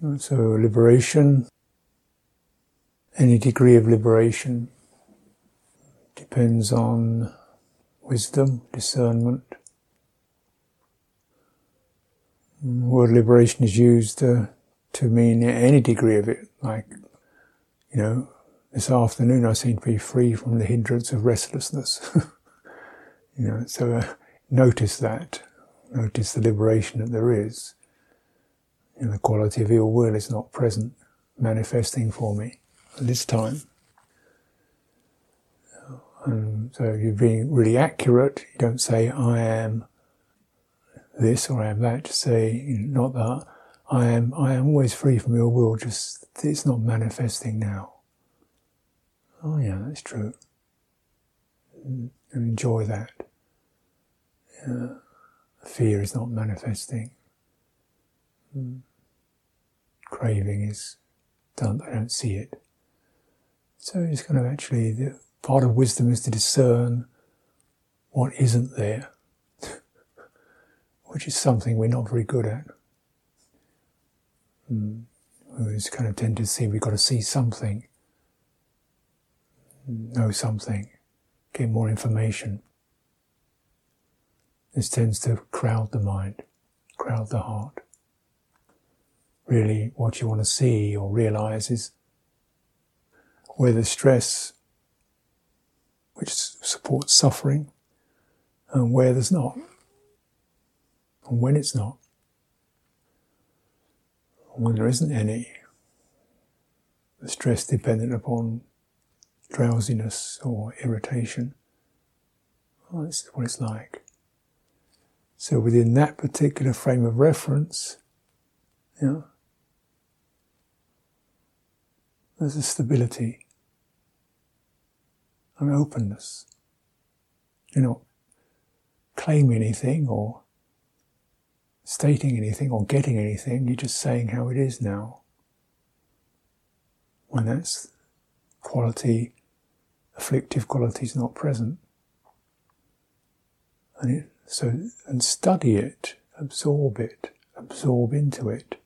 So, liberation, any degree of liberation, depends on wisdom, discernment. Word liberation is used uh, to mean any degree of it, like, you know, this afternoon I seem to be free from the hindrance of restlessness. you know, so uh, notice that. Notice the liberation that there is. And the quality of ill will is not present, manifesting for me at this time. And so you're being really accurate. You don't say, I am this or I am that. Just say, not that. I am, I am always free from ill will, just it's not manifesting now. Oh yeah, that's true. And enjoy that. Yeah. Fear is not manifesting. Mm. Craving is done, I don't see it. So it's kind of actually, the part of wisdom is to discern what isn't there, which is something we're not very good at. Mm. We just kind of tend to see we've got to see something, know something, get more information. This tends to crowd the mind, crowd the heart. Really, what you want to see or realize is where the stress, which supports suffering, and where there's not, and when it's not, when there isn't any, the stress dependent upon drowsiness or irritation. Oh, this is what it's like. So within that particular frame of reference, you know, there's a stability, an openness. You're not claiming anything or stating anything or getting anything, you're just saying how it is now. When that's quality, afflictive quality is not present. And it so, and study it, absorb it, absorb into it.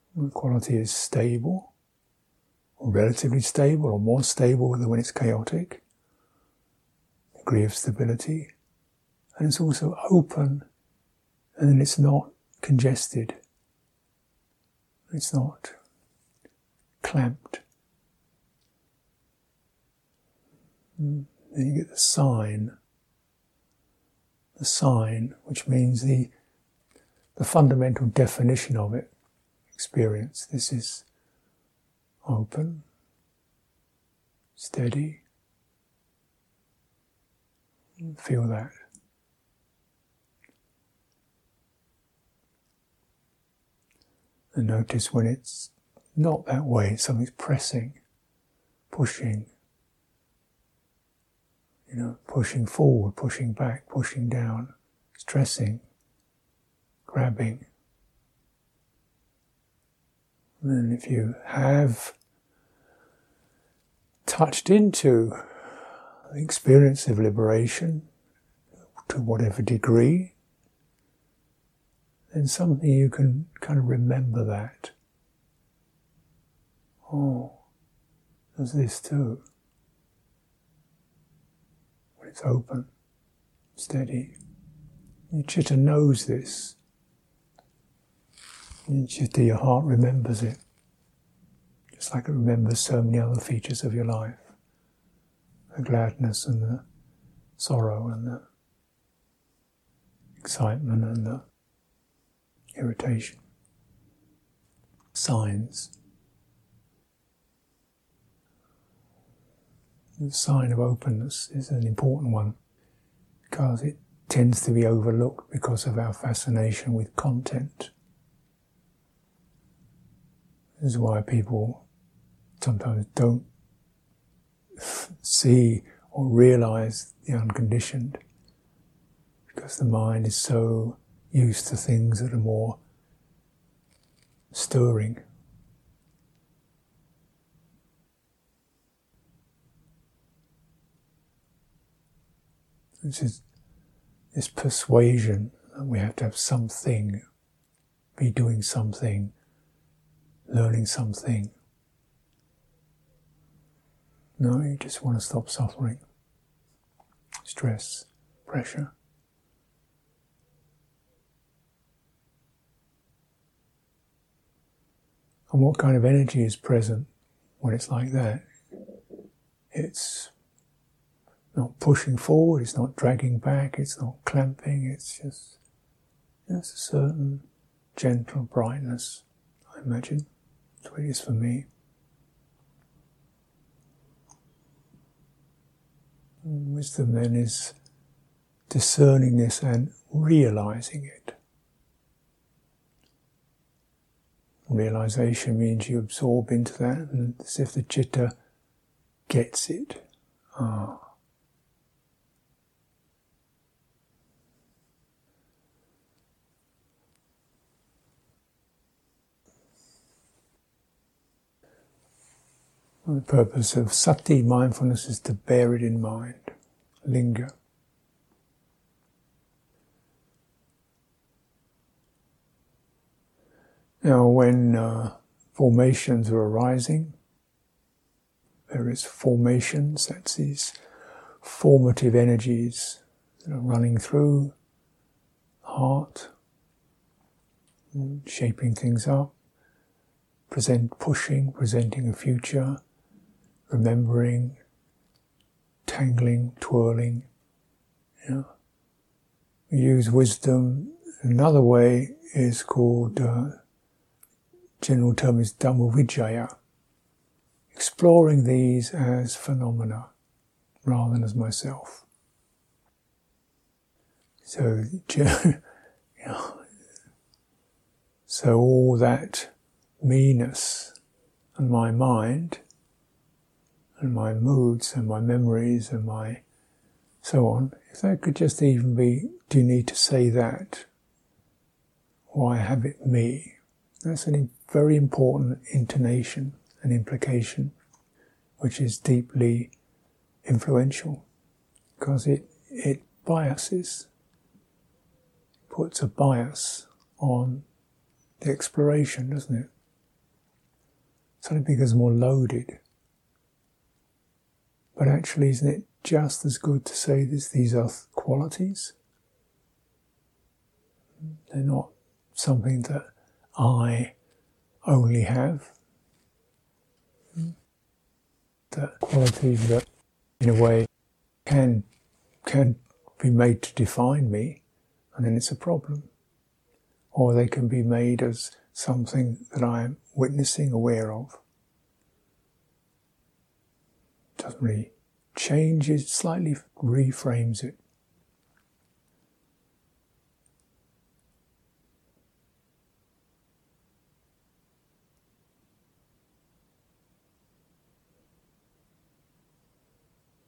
The quality is stable, or relatively stable, or more stable than when it's chaotic. Degree of stability. And it's also open, and then it's not congested. It's not clamped. Mm. Then you get the sign. The sign, which means the, the fundamental definition of it, experience. This is open, steady. Feel that. And notice when it's not that way, something's pressing, pushing, you know, pushing forward, pushing back, pushing down, stressing, grabbing. And then if you have touched into the experience of liberation to whatever degree, then something you can kind of remember that. Oh, there's this too When it's open, steady. Your chitta knows this. Your chitta, your heart remembers it. Just like it remembers so many other features of your life. The gladness and the sorrow and the excitement and the irritation. Signs. the sign of openness is an important one because it tends to be overlooked because of our fascination with content. This is why people sometimes don't see or realize the unconditioned because the mind is so used to things that are more stirring. This is this persuasion that we have to have something be doing something, learning something. No, you just want to stop suffering, stress, pressure. And what kind of energy is present when it's like that? It's not pushing forward, it's not dragging back, it's not clamping, it's just there's a certain gentle brightness, I imagine. What it is for me. Wisdom then is discerning this and realizing it. Realization means you absorb into that, and as if the chitta gets it. Ah. The purpose of sati mindfulness is to bear it in mind, linger. Now, when uh, formations are arising, there is formations, that's these formative energies that are running through heart, shaping things up, present pushing, presenting a future, remembering, tangling, twirling. Know. We use wisdom. Another way is called, uh, general term is Dhamma exploring these as phenomena rather than as myself. So, so all that me-ness and my mind and my moods and my memories and my so on, if that could just even be, do you need to say that? Why have it me? That's a very important intonation and implication, which is deeply influential because it, it biases, puts a bias on the exploration, doesn't it? Suddenly becomes more loaded. But actually, isn't it just as good to say this? These are qualities. They're not something that I only have. That qualities that, in a way, can can be made to define me, and then it's a problem. Or they can be made as something that I am witnessing, aware of. Doesn't really change it, slightly reframes it.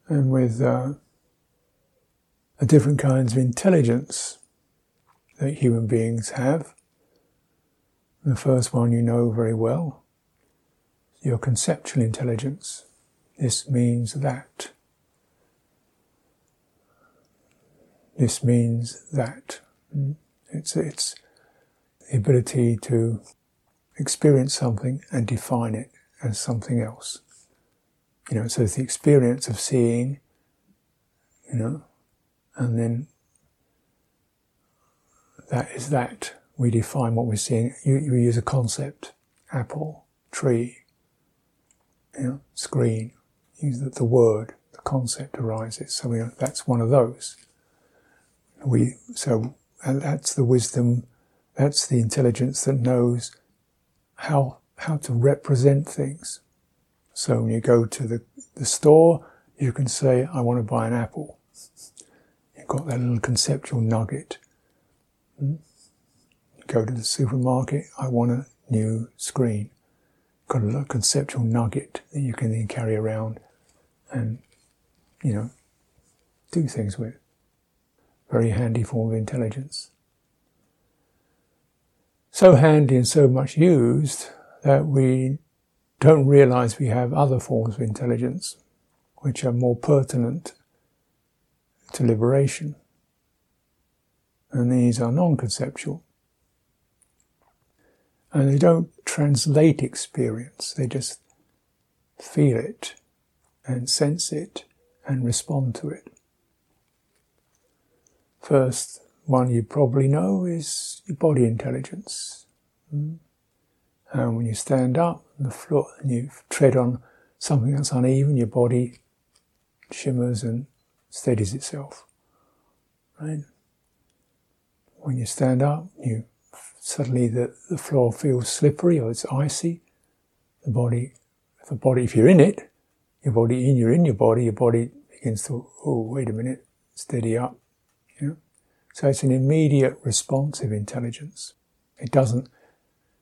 And with uh, the different kinds of intelligence that human beings have, the first one you know very well, your conceptual intelligence. This means that. This means that. Mm. It's, it's the ability to experience something and define it as something else. You know, so it's the experience of seeing, you know, and then that is that. We define what we're seeing. You, you use a concept, apple, tree, you know, screen, use the, the word, the concept arises. So we, that's one of those. We, so that's the wisdom, that's the intelligence that knows how, how to represent things. So when you go to the, the store, you can say, I want to buy an apple. You've got that little conceptual nugget. Hmm? You go to the supermarket, I want a new screen. Got a little conceptual nugget that you can then carry around and, you know, do things with. Very handy form of intelligence. So handy and so much used that we don't realize we have other forms of intelligence which are more pertinent to liberation. And these are non conceptual. And they don't translate experience, they just feel it and sense it and respond to it. First one you probably know is your body intelligence. Hmm? And when you stand up on the floor and you tread on something that's uneven, your body shimmers and steadies itself. Right? When you stand up, you suddenly the, the floor feels slippery or it's icy. The body, the body, if you're in it, your body in, you're in your body, your body begins to, oh, wait a minute, steady up. So it's an immediate responsive intelligence. It doesn't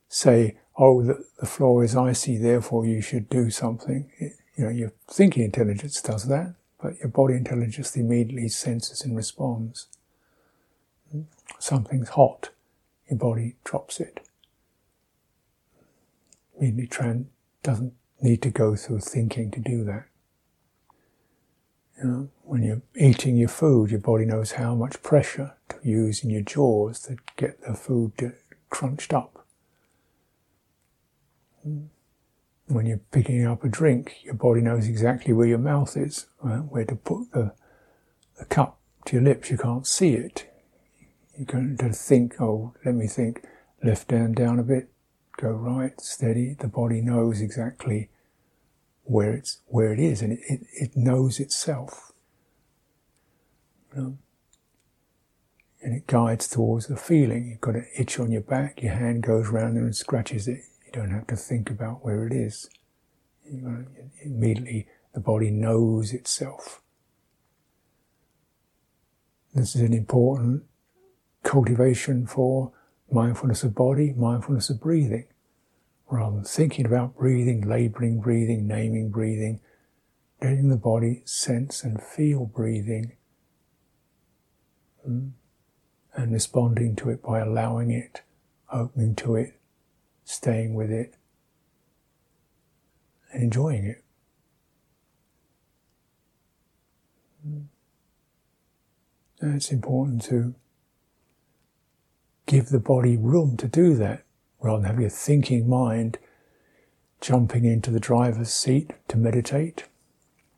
say, oh, the, the floor is icy, therefore you should do something. It, you know, your thinking intelligence does that, but your body intelligence immediately senses and responds. Something's hot, your body drops it. Immediately tran- doesn't need to go through thinking to do that. You know, when you're eating your food, your body knows how much pressure to use in your jaws to get the food crunched up. When you're picking up a drink, your body knows exactly where your mouth is, right? where to put the, the cup to your lips. You can't see it. You're going to think, oh, let me think, left down, down a bit, go right, steady. The body knows exactly where it's where it is, and it, it, it knows itself. You know? And it guides towards the feeling. You've got an itch on your back, your hand goes around there and scratches it. You don't have to think about where it is. You know, immediately the body knows itself. This is an important cultivation for mindfulness of body, mindfulness of breathing rather than thinking about breathing, labeling breathing, naming breathing, letting the body sense and feel breathing mm, and responding to it by allowing it, opening to it, staying with it, and enjoying it. And it's important to give the body room to do that rather than having a thinking mind jumping into the driver's seat to meditate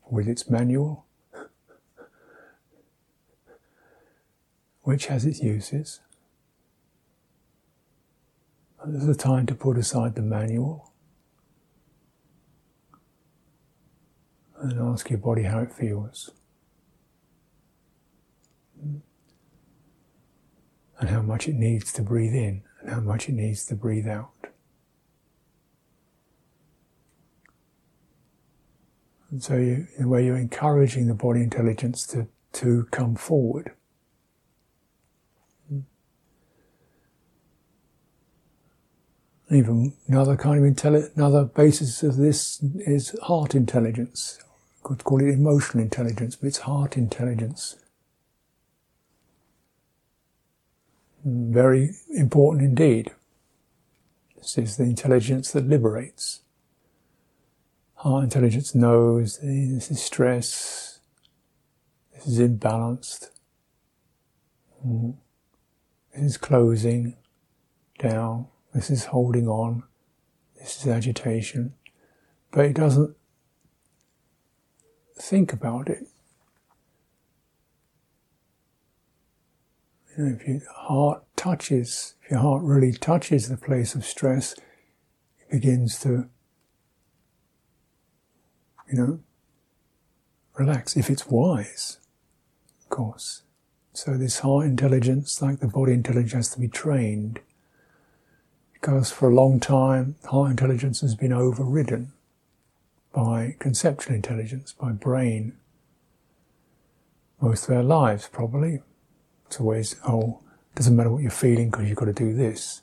with its manual, which has its uses. And there's a time to put aside the manual and ask your body how it feels. And how much it needs to breathe in and how much it needs to breathe out. And so, you, in a way, you're encouraging the body intelligence to, to come forward. Hmm. Even another kind of intelligence, another basis of this is heart intelligence. Could call it emotional intelligence, but it's heart intelligence. Very important indeed. This is the intelligence that liberates. Heart intelligence knows this is stress, this is imbalanced, mm. this is closing down, this is holding on, this is agitation. But it doesn't think about it. You know, if your heart touches, if your heart really touches the place of stress, it begins to, you know, relax. If it's wise, of course. So this heart intelligence, like the body intelligence, has to be trained. Because for a long time, heart intelligence has been overridden by conceptual intelligence, by brain. Most of our lives, probably. It's always, oh, it doesn't matter what you're feeling because you've got to do this.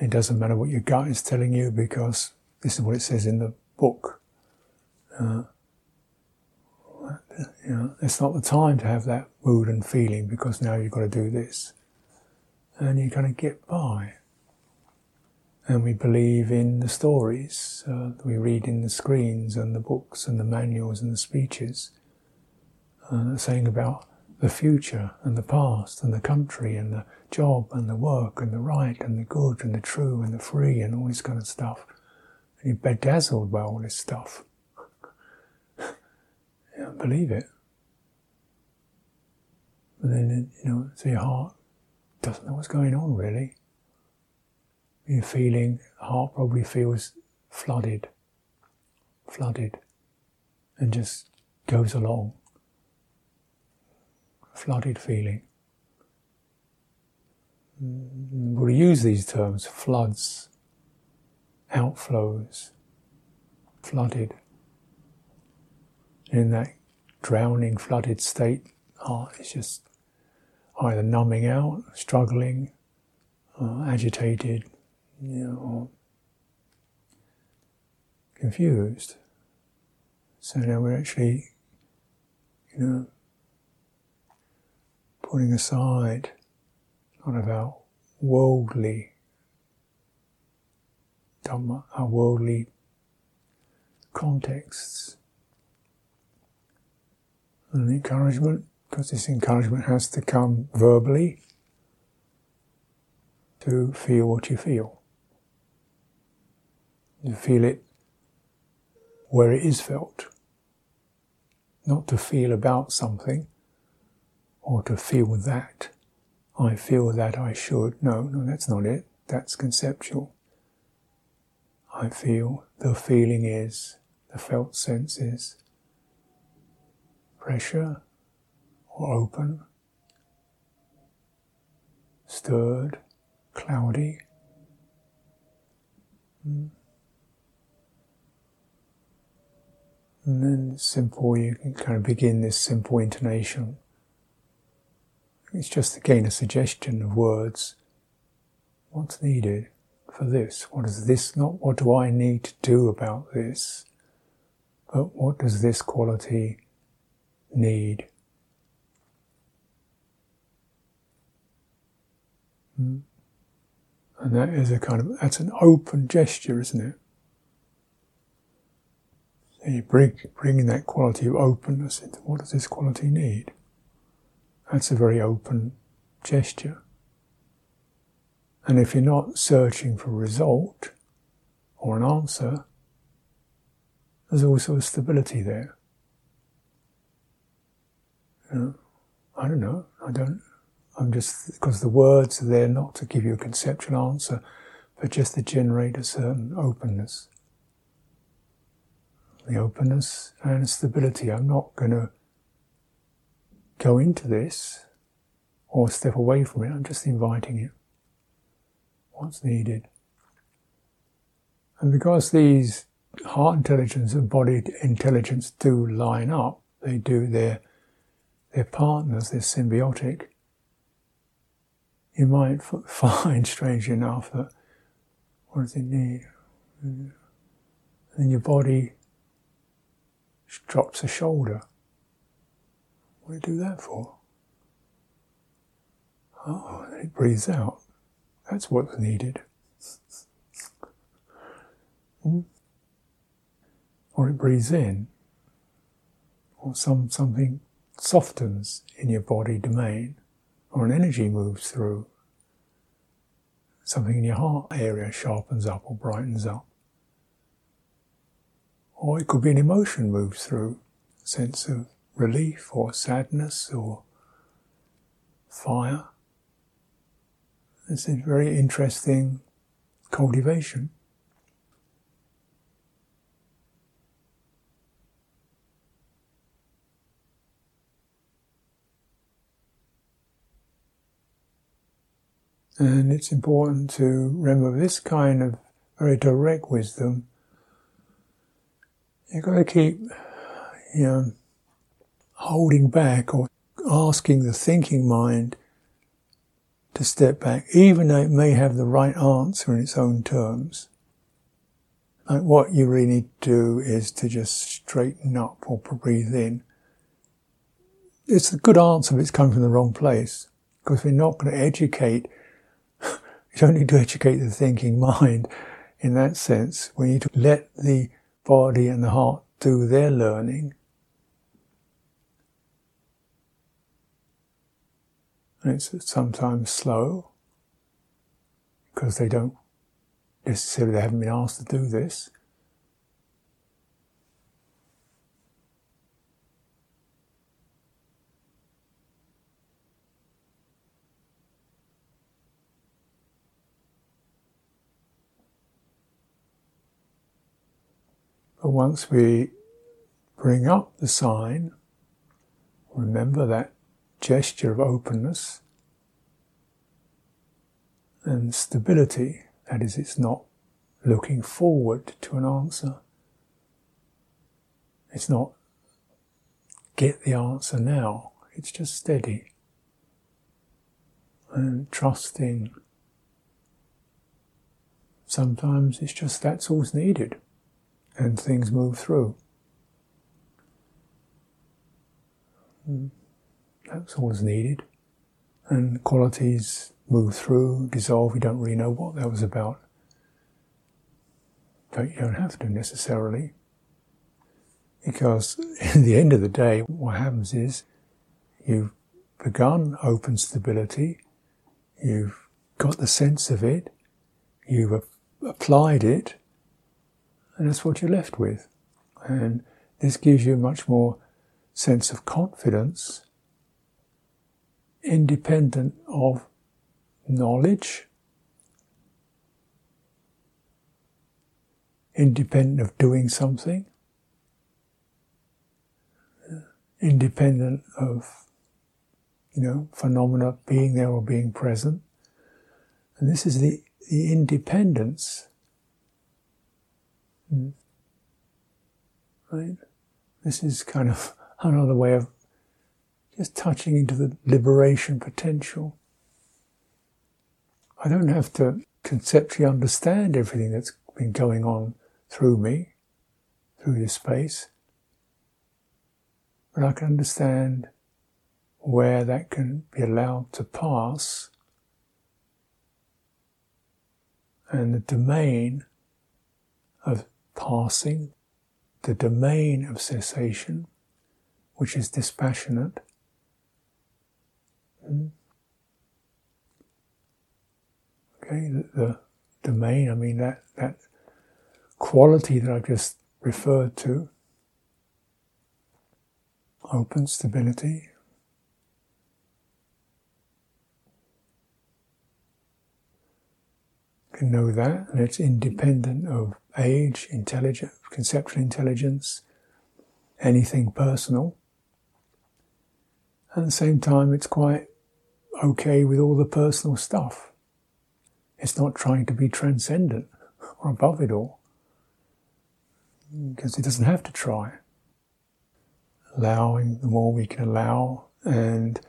It doesn't matter what your gut is telling you because this is what it says in the book. Uh, you know, it's not the time to have that mood and feeling because now you've got to do this. And you're going to get by. And we believe in the stories uh, that we read in the screens and the books and the manuals and the speeches, uh, saying about the future and the past and the country and the job and the work and the right and the good and the true and the free and all this kind of stuff. And you're bedazzled by all this stuff. you don't believe it. But then, you know, so your heart doesn't know what's going on really. You're feeling, heart probably feels flooded, flooded, and just goes along. Flooded feeling. We use these terms floods, outflows, flooded. In that drowning, flooded state, heart is just either numbing out, struggling, uh, agitated, you know, or confused. So now we're actually, you know, putting aside a lot of our worldly dhamma, our worldly contexts. And encouragement because this encouragement has to come verbally to feel what you feel. You feel it where it is felt, not to feel about something or to feel that. I feel that I should. No, no, that's not it. That's conceptual. I feel, the feeling is, the felt sense is pressure, or open, stirred, cloudy. Mm. And then simple, you can kind of begin this simple intonation. It's just again a suggestion of words. What's needed for this? What is this? Not what do I need to do about this, but what does this quality need? Mm. And that is a kind of, that's an open gesture, isn't it? So you bring, bringing that quality of openness into what does this quality need? That's a very open gesture. And if you're not searching for a result or an answer, there's also a stability there. You know, I don't know. I don't. I'm just, because the words are there not to give you a conceptual answer, but just to generate a certain openness. The openness and stability. I'm not going to go into this or step away from it. I'm just inviting it. What's needed. And because these heart intelligence and body intelligence do line up, they do, they're they're partners, they're symbiotic, you might find, strangely enough, that what does it need? And your body drops a shoulder. What do you do that for? Oh, it breathes out. That's what's needed. Hmm? Or it breathes in. Or some, something softens in your body domain or an energy moves through. Something in your heart area sharpens up or brightens up. Or it could be an emotion moves through, a sense of relief or sadness or fire. It's a very interesting cultivation. And it's important to remember this kind of very direct wisdom. You've got to keep, you know, holding back or asking the thinking mind to step back, even though it may have the right answer in its own terms. Like what you really need to do is to just straighten up or breathe in. It's a good answer, but it's coming from the wrong place because we're not going to educate you don't need to educate the thinking mind in that sense. We need to let the body and the heart do their learning. And it's sometimes slow because they don't necessarily they haven't been asked to do this. But once we bring up the sign, remember that gesture of openness and stability, that is, it's not looking forward to an answer. It's not get the answer now, it's just steady and trusting. Sometimes it's just that's all's needed and things move through. Mm. That's always needed. And qualities move through, dissolve, you don't really know what that was about. But you don't have to necessarily. Because in the end of the day, what happens is you've begun open stability, you've got the sense of it, you've applied it, and that's what you're left with. And this gives you a much more sense of confidence, independent of knowledge, independent of doing something, independent of, you know, phenomena being there or being present. And this is the, the independence Mm. Right? This is kind of another way of just touching into the liberation potential. I don't have to conceptually understand everything that's been going on through me, through this space, but I can understand where that can be allowed to pass and the domain of passing, the domain of cessation, which is dispassionate. Okay, the, the domain, I mean that, that quality that I've just referred to, open stability, can know that, and it's independent of age, intelligence, conceptual intelligence, anything personal. At the same time, it's quite okay with all the personal stuff. It's not trying to be transcendent or above it all, because it doesn't have to try. Allowing, the more we can allow, and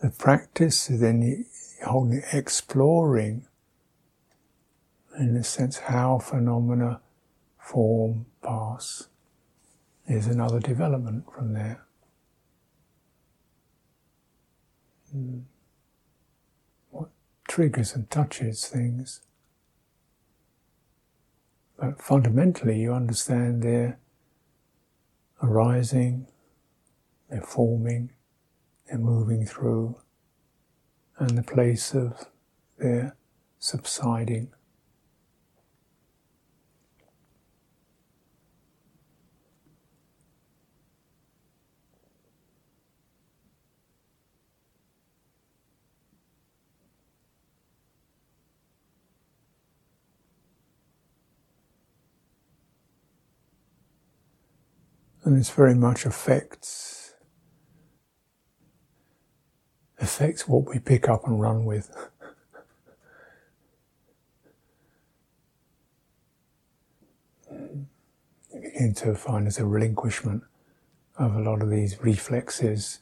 the practice, is then holding, exploring in a sense, how phenomena form, pass, is another development from there. Mm. Triggers and touches things. But fundamentally, you understand they're arising, they're forming, they're moving through, and the place of their subsiding. And this very much affects affects what we pick up and run with. you begin to find there's a relinquishment of a lot of these reflexes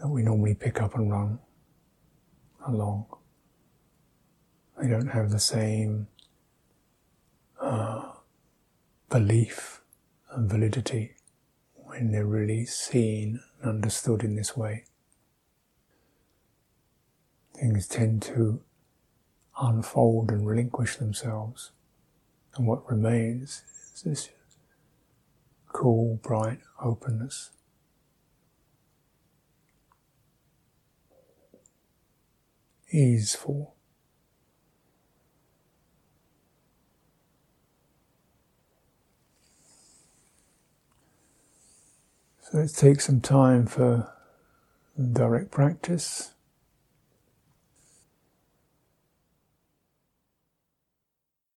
that we normally pick up and run along. They don't have the same uh, belief and validity when they're really seen and understood in this way. Things tend to unfold and relinquish themselves, and what remains is this cool, bright openness. easeful. So it takes some time for direct practice.